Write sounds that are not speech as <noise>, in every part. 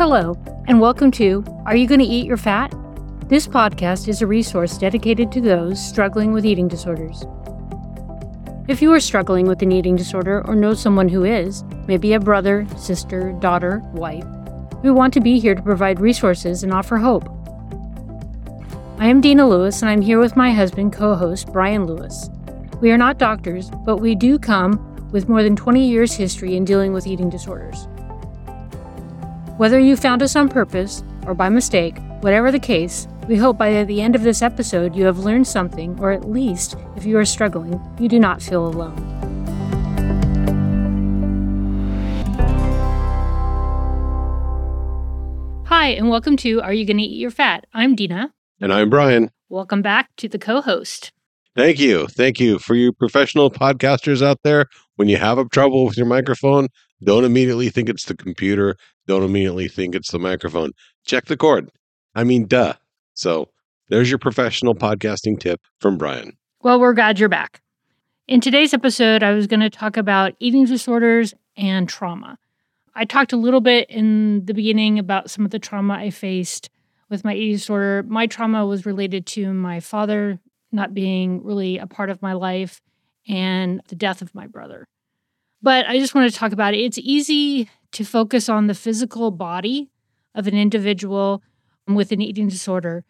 Hello, and welcome to Are You Going to Eat Your Fat? This podcast is a resource dedicated to those struggling with eating disorders. If you are struggling with an eating disorder or know someone who is, maybe a brother, sister, daughter, wife, we want to be here to provide resources and offer hope. I am Deena Lewis, and I'm here with my husband, co host Brian Lewis. We are not doctors, but we do come with more than 20 years' history in dealing with eating disorders. Whether you found us on purpose or by mistake, whatever the case, we hope by the end of this episode you have learned something, or at least, if you are struggling, you do not feel alone. Hi, and welcome to Are You Gonna Eat Your Fat? I'm Deena. And I'm Brian. Welcome back to the co host. Thank you. Thank you for you professional podcasters out there. When you have a trouble with your microphone, don't immediately think it's the computer. Don't immediately think it's the microphone. Check the cord. I mean, duh. So there's your professional podcasting tip from Brian. Well, we're glad you're back. In today's episode, I was going to talk about eating disorders and trauma. I talked a little bit in the beginning about some of the trauma I faced with my eating disorder. My trauma was related to my father not being really a part of my life and the death of my brother. But I just want to talk about it. It's easy to focus on the physical body of an individual with an eating disorder.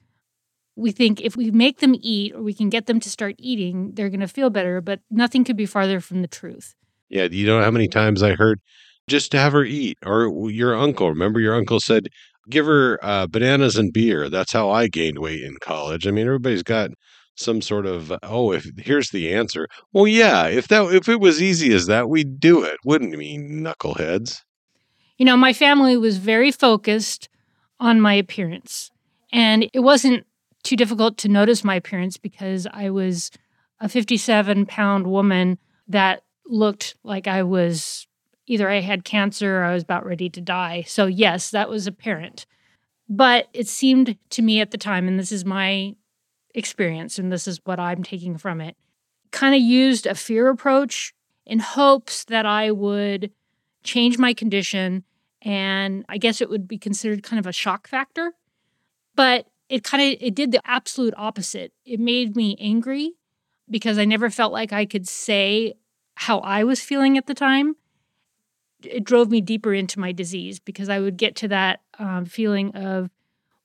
We think if we make them eat or we can get them to start eating, they're going to feel better, but nothing could be farther from the truth. Yeah, you know how many times I heard just to have her eat, or your uncle. Remember, your uncle said, give her uh, bananas and beer. That's how I gained weight in college. I mean, everybody's got some sort of oh if here's the answer. Well yeah if that if it was easy as that we'd do it wouldn't we knuckleheads? You know my family was very focused on my appearance and it wasn't too difficult to notice my appearance because i was a 57 pound woman that looked like i was either i had cancer or i was about ready to die. So yes that was apparent. But it seemed to me at the time and this is my experience, and this is what I'm taking from it, kind of used a fear approach in hopes that I would change my condition. And I guess it would be considered kind of a shock factor. But it kind of it did the absolute opposite. It made me angry because I never felt like I could say how I was feeling at the time. It drove me deeper into my disease because I would get to that um, feeling of,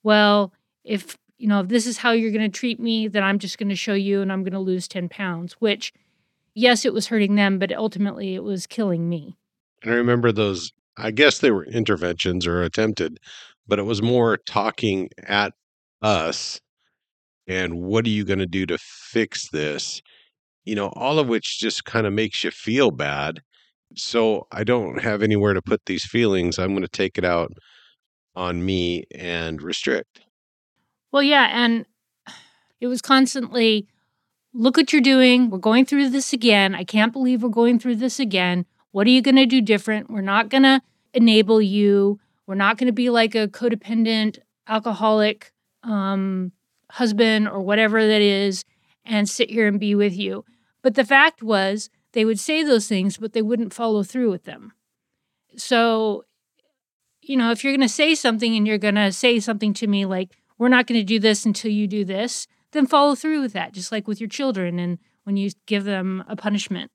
well, if you know, if this is how you're going to treat me, then I'm just going to show you and I'm going to lose 10 pounds, which, yes, it was hurting them, but ultimately it was killing me. And I remember those, I guess they were interventions or attempted, but it was more talking at us and what are you going to do to fix this? You know, all of which just kind of makes you feel bad. So I don't have anywhere to put these feelings. I'm going to take it out on me and restrict. Well, yeah. And it was constantly, look what you're doing. We're going through this again. I can't believe we're going through this again. What are you going to do different? We're not going to enable you. We're not going to be like a codependent, alcoholic um, husband or whatever that is and sit here and be with you. But the fact was, they would say those things, but they wouldn't follow through with them. So, you know, if you're going to say something and you're going to say something to me like, we're not going to do this until you do this, then follow through with that, just like with your children and when you give them a punishment.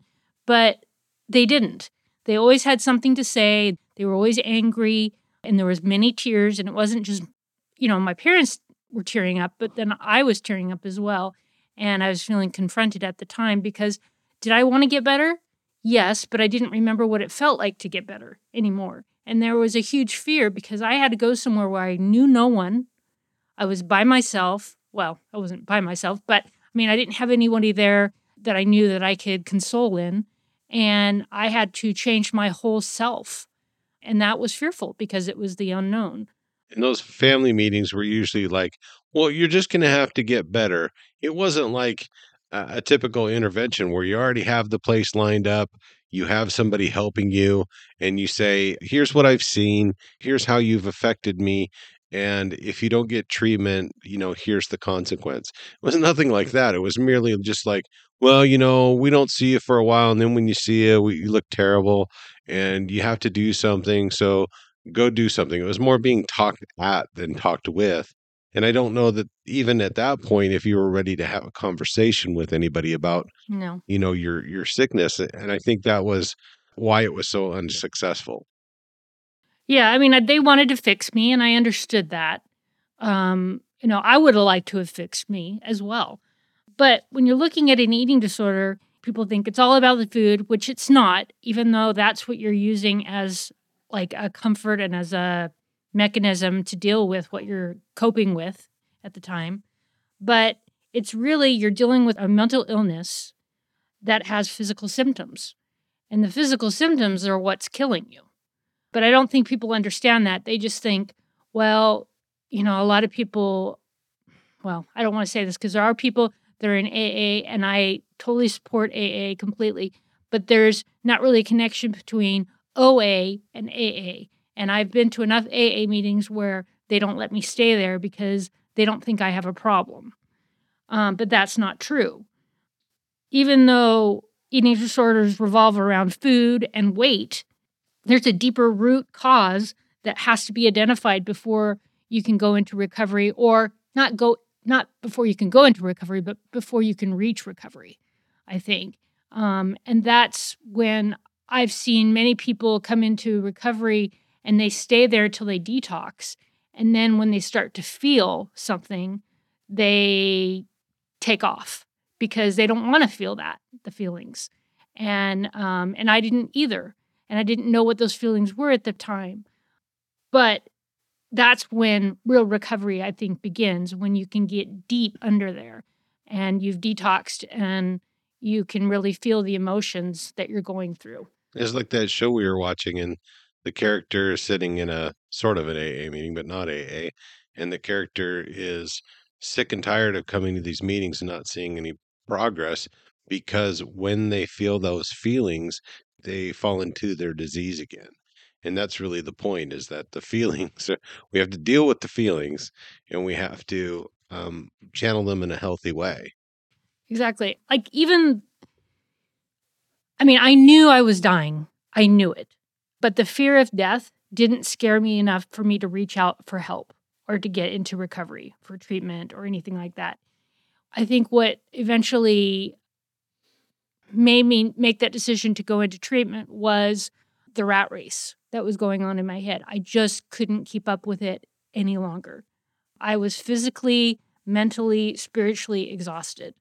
But they didn't. They always had something to say. They were always angry and there was many tears and it wasn't just you know my parents were tearing up but then I was tearing up as well and I was feeling confronted at the time because did I want to get better? Yes, but I didn't remember what it felt like to get better anymore. And there was a huge fear because I had to go somewhere where I knew no one. I was by myself. Well, I wasn't by myself, but I mean, I didn't have anybody there that I knew that I could console in. And I had to change my whole self. And that was fearful because it was the unknown. And those family meetings were usually like, well, you're just going to have to get better. It wasn't like a, a typical intervention where you already have the place lined up you have somebody helping you and you say here's what i've seen here's how you've affected me and if you don't get treatment you know here's the consequence it was nothing like that it was merely just like well you know we don't see you for a while and then when you see you we, you look terrible and you have to do something so go do something. It was more being talked at than talked with. And I don't know that even at that point, if you were ready to have a conversation with anybody about, No. you know, your your sickness. And I think that was why it was so unsuccessful. Yeah, I mean, they wanted to fix me, and I understood that. Um, you know, I would have liked to have fixed me as well. But when you're looking at an eating disorder, people think it's all about the food, which it's not, even though that's what you're using as like a comfort and as a mechanism to deal with what you're coping with at the time. But it's really you're dealing with a mental illness that has physical symptoms. And the physical symptoms are what's killing you. But I don't think people understand that. They just think, well, you know, a lot of people, well, I don't want to say this because there are people that are in AA, and I totally support AA completely, but there's not really a connection between OA and AA. And I've been to enough AA meetings where they don't let me stay there because they don't think I have a problem. Um, but that's not true. Even though eating disorders revolve around food and weight, there's a deeper root cause that has to be identified before you can go into recovery or not go not before you can go into recovery but before you can reach recovery i think. Um, and that's when i've seen many people come into recovery and they stay there till they detox. And then when they start to feel something they take off because they don't want to feel that the feelings. And um, and i didn't either and I didn't know what those feelings were at the time. But that's when real recovery, I think, begins when you can get deep under there and you've detoxed and you can really feel the emotions that you're going through. It's like that show we were watching, and the character is sitting in a sort of an AA meeting, but not AA. And the character is sick and tired of coming to these meetings and not seeing any progress because when they feel those feelings, they fall into their disease again. And that's really the point is that the feelings, we have to deal with the feelings and we have to um, channel them in a healthy way. Exactly. Like, even, I mean, I knew I was dying, I knew it. But the fear of death didn't scare me enough for me to reach out for help or to get into recovery for treatment or anything like that. I think what eventually made me make that decision to go into treatment was the rat race that was going on in my head. I just couldn't keep up with it any longer. I was physically, mentally, spiritually exhausted.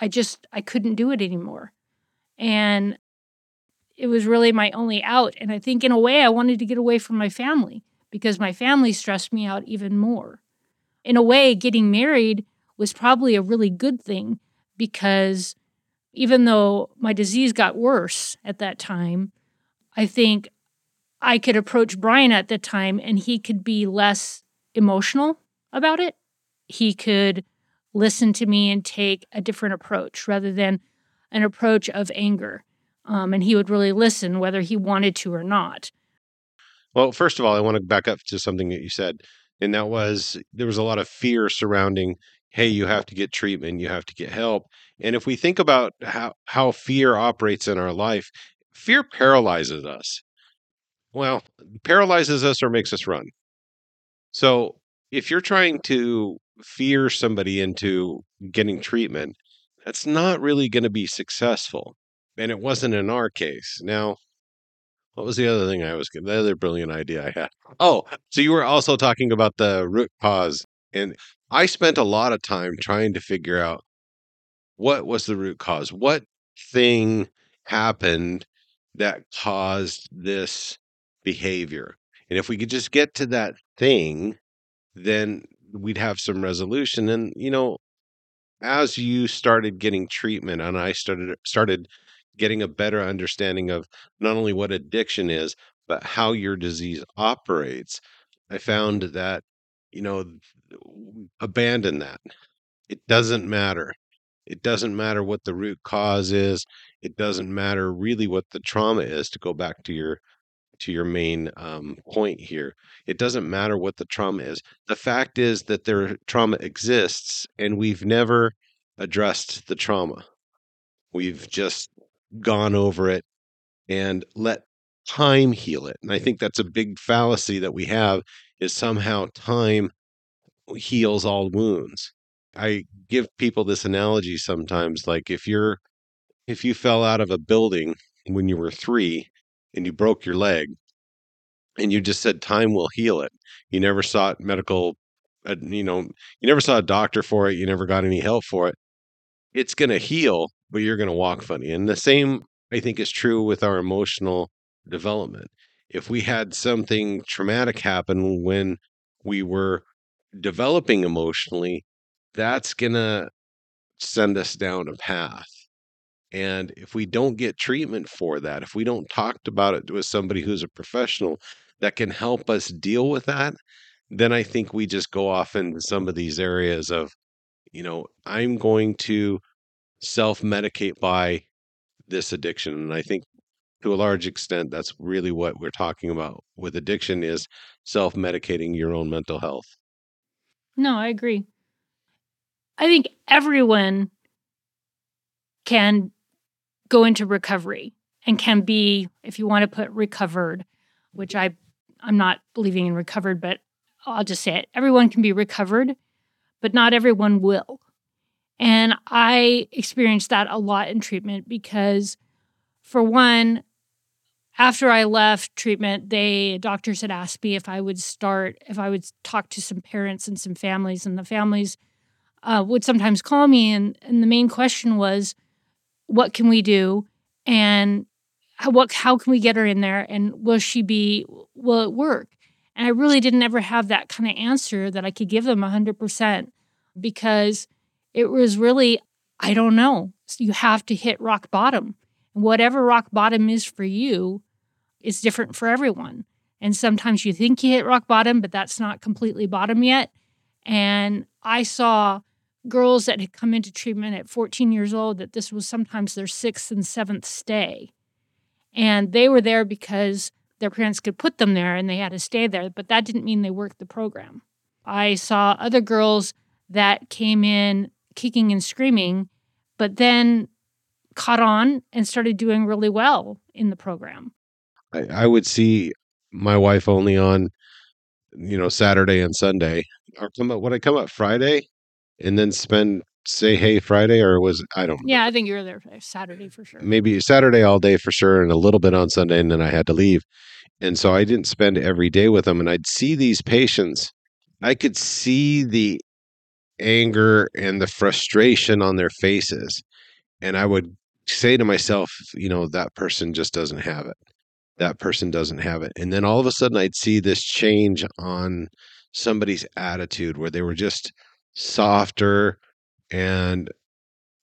I just I couldn't do it anymore. And it was really my only out and I think in a way I wanted to get away from my family because my family stressed me out even more. In a way getting married was probably a really good thing because even though my disease got worse at that time, I think I could approach Brian at that time and he could be less emotional about it. He could listen to me and take a different approach rather than an approach of anger. Um, and he would really listen whether he wanted to or not. Well, first of all, I want to back up to something that you said, and that was there was a lot of fear surrounding hey, you have to get treatment, you have to get help. And if we think about how, how fear operates in our life, fear paralyzes us. Well, paralyzes us or makes us run. So if you're trying to fear somebody into getting treatment, that's not really going to be successful. And it wasn't in our case. Now, what was the other thing I was the other brilliant idea I had? Oh, so you were also talking about the root cause. And I spent a lot of time trying to figure out what was the root cause? What thing happened that caused this behavior? And if we could just get to that thing, then we'd have some resolution. And, you know, as you started getting treatment and I started started getting a better understanding of not only what addiction is, but how your disease operates, I found that, you know, abandon that. It doesn't matter. It doesn't matter what the root cause is. It doesn't matter really what the trauma is to go back to your to your main um, point here. It doesn't matter what the trauma is. The fact is that their trauma exists, and we've never addressed the trauma. We've just gone over it and let time heal it. And I think that's a big fallacy that we have is somehow time heals all wounds. I give people this analogy sometimes like if you're if you fell out of a building when you were 3 and you broke your leg and you just said time will heal it. You never sought medical you know, you never saw a doctor for it, you never got any help for it. It's going to heal, but you're going to walk funny. And the same I think is true with our emotional development. If we had something traumatic happen when we were developing emotionally, that's going to send us down a path. And if we don't get treatment for that, if we don't talk about it with somebody who's a professional that can help us deal with that, then I think we just go off into some of these areas of, you know, I'm going to self medicate by this addiction. And I think to a large extent, that's really what we're talking about with addiction is self medicating your own mental health. No, I agree. I think everyone can go into recovery and can be, if you want to put recovered, which I I'm not believing in recovered, but I'll just say it. Everyone can be recovered, but not everyone will. And I experienced that a lot in treatment because for one, after I left treatment, they doctors had asked me if I would start, if I would talk to some parents and some families, and the families uh, would sometimes call me, and and the main question was, what can we do, and how, what how can we get her in there, and will she be will it work? And I really didn't ever have that kind of answer that I could give them hundred percent because it was really I don't know. So you have to hit rock bottom whatever rock bottom is for you is different for everyone. And sometimes you think you hit rock bottom, but that's not completely bottom yet. And I saw girls that had come into treatment at 14 years old that this was sometimes their sixth and seventh stay. And they were there because their parents could put them there and they had to stay there, but that didn't mean they worked the program. I saw other girls that came in kicking and screaming, but then caught on and started doing really well in the program. I, I would see my wife only on, you know, Saturday and Sunday, or come up. Would I come up Friday, and then spend say hey Friday, or was I don't. Know. Yeah, I think you were there Saturday for sure. Maybe Saturday all day for sure, and a little bit on Sunday, and then I had to leave, and so I didn't spend every day with them. And I'd see these patients. I could see the anger and the frustration on their faces, and I would say to myself, you know, that person just doesn't have it. That person doesn't have it. And then all of a sudden I'd see this change on somebody's attitude where they were just softer and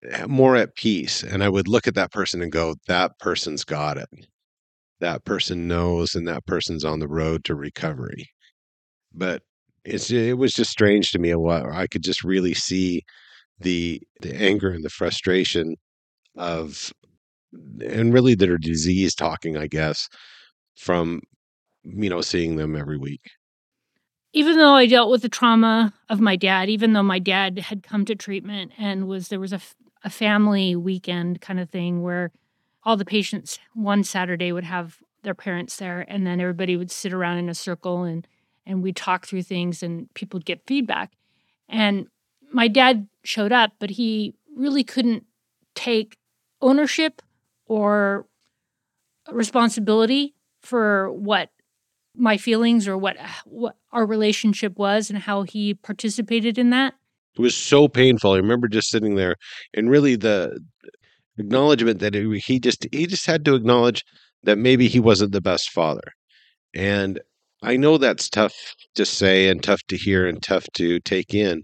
eh, more at peace. And I would look at that person and go, that person's got it. That person knows and that person's on the road to recovery. But it's it was just strange to me. I could just really see the the anger and the frustration of and really that are disease talking, I guess, from you know seeing them every week. Even though I dealt with the trauma of my dad, even though my dad had come to treatment and was there was a, a family weekend kind of thing where all the patients one Saturday would have their parents there and then everybody would sit around in a circle and and we'd talk through things and people would get feedback. And my dad showed up, but he really couldn't take ownership or responsibility for what my feelings or what what our relationship was and how he participated in that. It was so painful. I remember just sitting there and really the acknowledgement that it, he just he just had to acknowledge that maybe he wasn't the best father. And I know that's tough to say and tough to hear and tough to take in,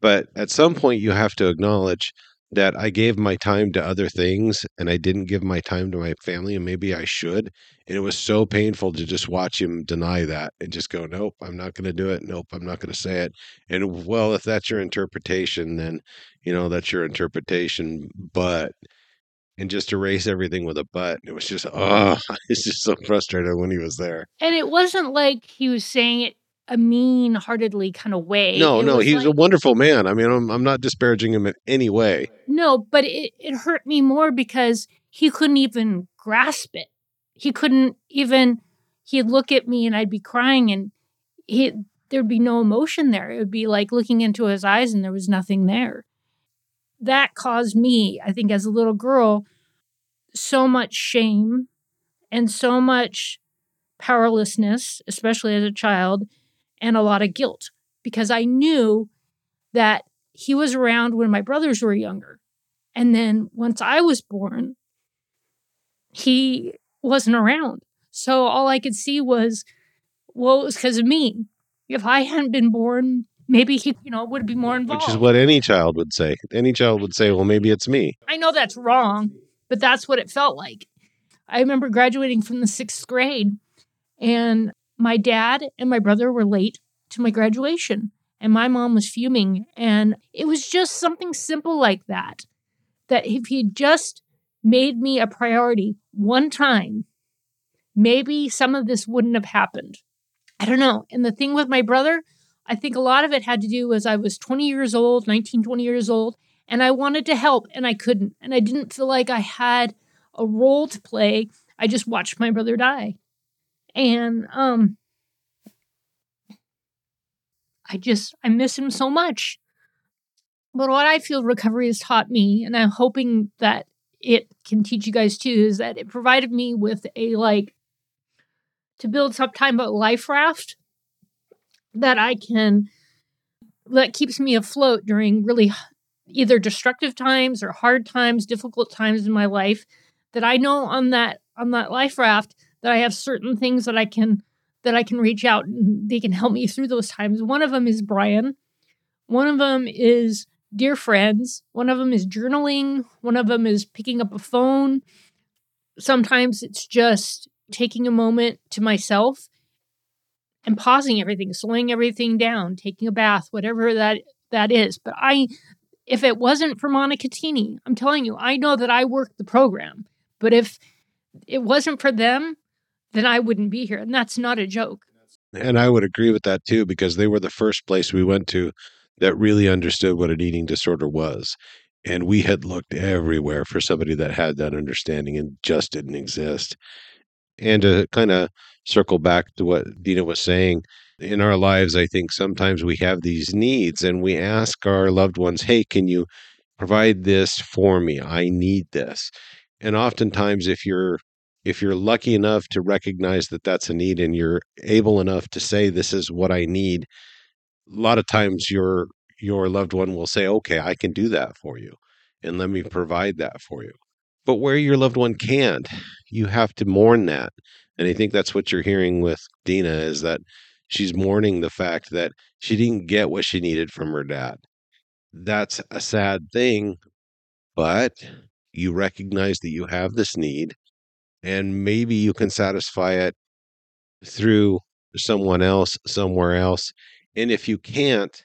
but at some point you have to acknowledge that I gave my time to other things and I didn't give my time to my family, and maybe I should. And it was so painful to just watch him deny that and just go, Nope, I'm not going to do it. Nope, I'm not going to say it. And well, if that's your interpretation, then, you know, that's your interpretation. But, and just erase everything with a but. It was just, oh, <laughs> it's just so frustrated when he was there. And it wasn't like he was saying it a mean-heartedly kind of way. No, it no, he's like, a wonderful man. I mean, I'm, I'm not disparaging him in any way. No, but it, it hurt me more because he couldn't even grasp it. he couldn't even he'd look at me and I'd be crying and he there'd be no emotion there. It would be like looking into his eyes and there was nothing there. That caused me, I think as a little girl, so much shame and so much powerlessness, especially as a child, and a lot of guilt because I knew that he was around when my brothers were younger. And then once I was born, he wasn't around. So all I could see was, well, it was because of me. If I hadn't been born, maybe he, you know, would be more involved. Which is what any child would say. Any child would say, well, maybe it's me. I know that's wrong, but that's what it felt like. I remember graduating from the sixth grade, and my dad and my brother were late to my graduation, and my mom was fuming. And it was just something simple like that. That if he just made me a priority one time, maybe some of this wouldn't have happened. I don't know. And the thing with my brother, I think a lot of it had to do was I was 20 years old, 19, 20 years old, and I wanted to help and I couldn't. And I didn't feel like I had a role to play. I just watched my brother die. And um I just I miss him so much. But what I feel recovery has taught me, and I'm hoping that it can teach you guys too is that it provided me with a like to build some time of life raft that I can that keeps me afloat during really either destructive times or hard times, difficult times in my life that I know on that on that life raft that I have certain things that I can that I can reach out and they can help me through those times. One of them is Brian. One of them is dear friends. One of them is journaling. One of them is picking up a phone. Sometimes it's just taking a moment to myself and pausing everything, slowing everything down, taking a bath, whatever that that is. But I if it wasn't for Monte Nido, I'm telling you, I know that I worked the program. But if it wasn't for them, then I wouldn't be here. And that's not a joke. And I would agree with that too, because they were the first place we went to that really understood what an eating disorder was. And we had looked everywhere for somebody that had that understanding and just didn't exist. And to kind of circle back to what Deena was saying, in our lives, I think sometimes we have these needs and we ask our loved ones, hey, can you provide this for me? I need this. And oftentimes, if you're if you're lucky enough to recognize that that's a need and you're able enough to say this is what I need, a lot of times your your loved one will say, "Okay, I can do that for you." And let me provide that for you. But where your loved one can't, you have to mourn that. And I think that's what you're hearing with Deena is that she's mourning the fact that she didn't get what she needed from her dad. That's a sad thing, but you recognize that you have this need and maybe you can satisfy it through someone else somewhere else. And if you can't,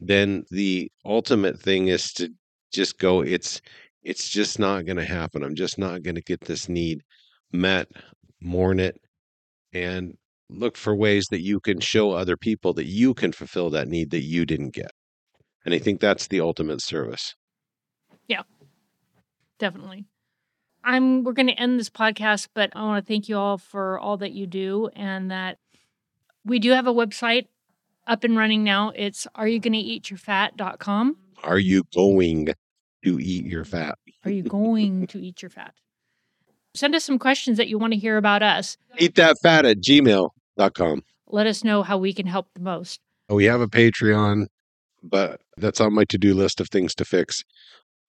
then the ultimate thing is to just go it's it's just not going to happen. I'm just not going to get this need met, mourn it and look for ways that you can show other people that you can fulfill that need that you didn't get. And I think that's the ultimate service. Yeah. Definitely. I'm we're going to end this podcast, but I want to thank you all for all that you do and that we do have a website up and running now. It's are you going to eat your fat.com. Are you going to eat your fat? Are you going to eat your fat? Send us some questions that you want to hear about us. Eat that fat at gmail.com. Let us know how we can help the most. We have a Patreon, but that's on my to do list of things to fix.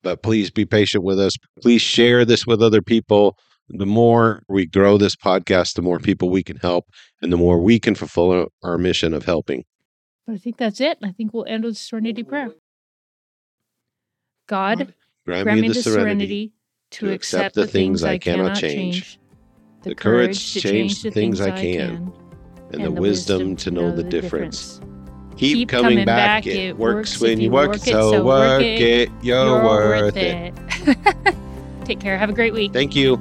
But please be patient with us. Please share this with other people. The more we grow this podcast, the more people we can help, and the more we can fulfill our mission of helping. But I think that's it. I think we'll end with serenity prayer. God, grant, grant me the serenity to accept the things I cannot change, the courage to change the things I can, and the wisdom to know the difference. Keep coming back. It works when you work it, so work it. You're worth it. <laughs> Take care. Have a great week. Thank you.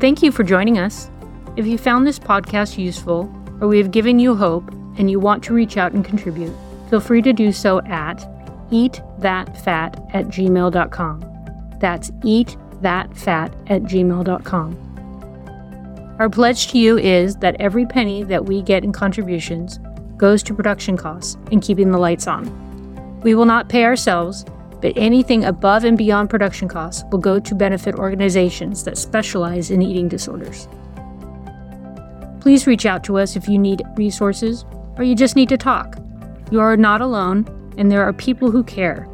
Thank you for joining us. If you found this podcast useful or we have given you hope and you want to reach out and contribute, feel free to do so at eatthatfat at gmail.com. That's eat thatfat at gmail.com. Our pledge to you is that every penny that we get in contributions goes to production costs and keeping the lights on. We will not pay ourselves, but anything above and beyond production costs will go to benefit organizations that specialize in eating disorders. Please reach out to us if you need resources or you just need to talk. You are not alone, and there are people who care.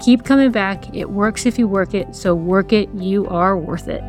Keep coming back. It works if you work it, so work it. You are worth it.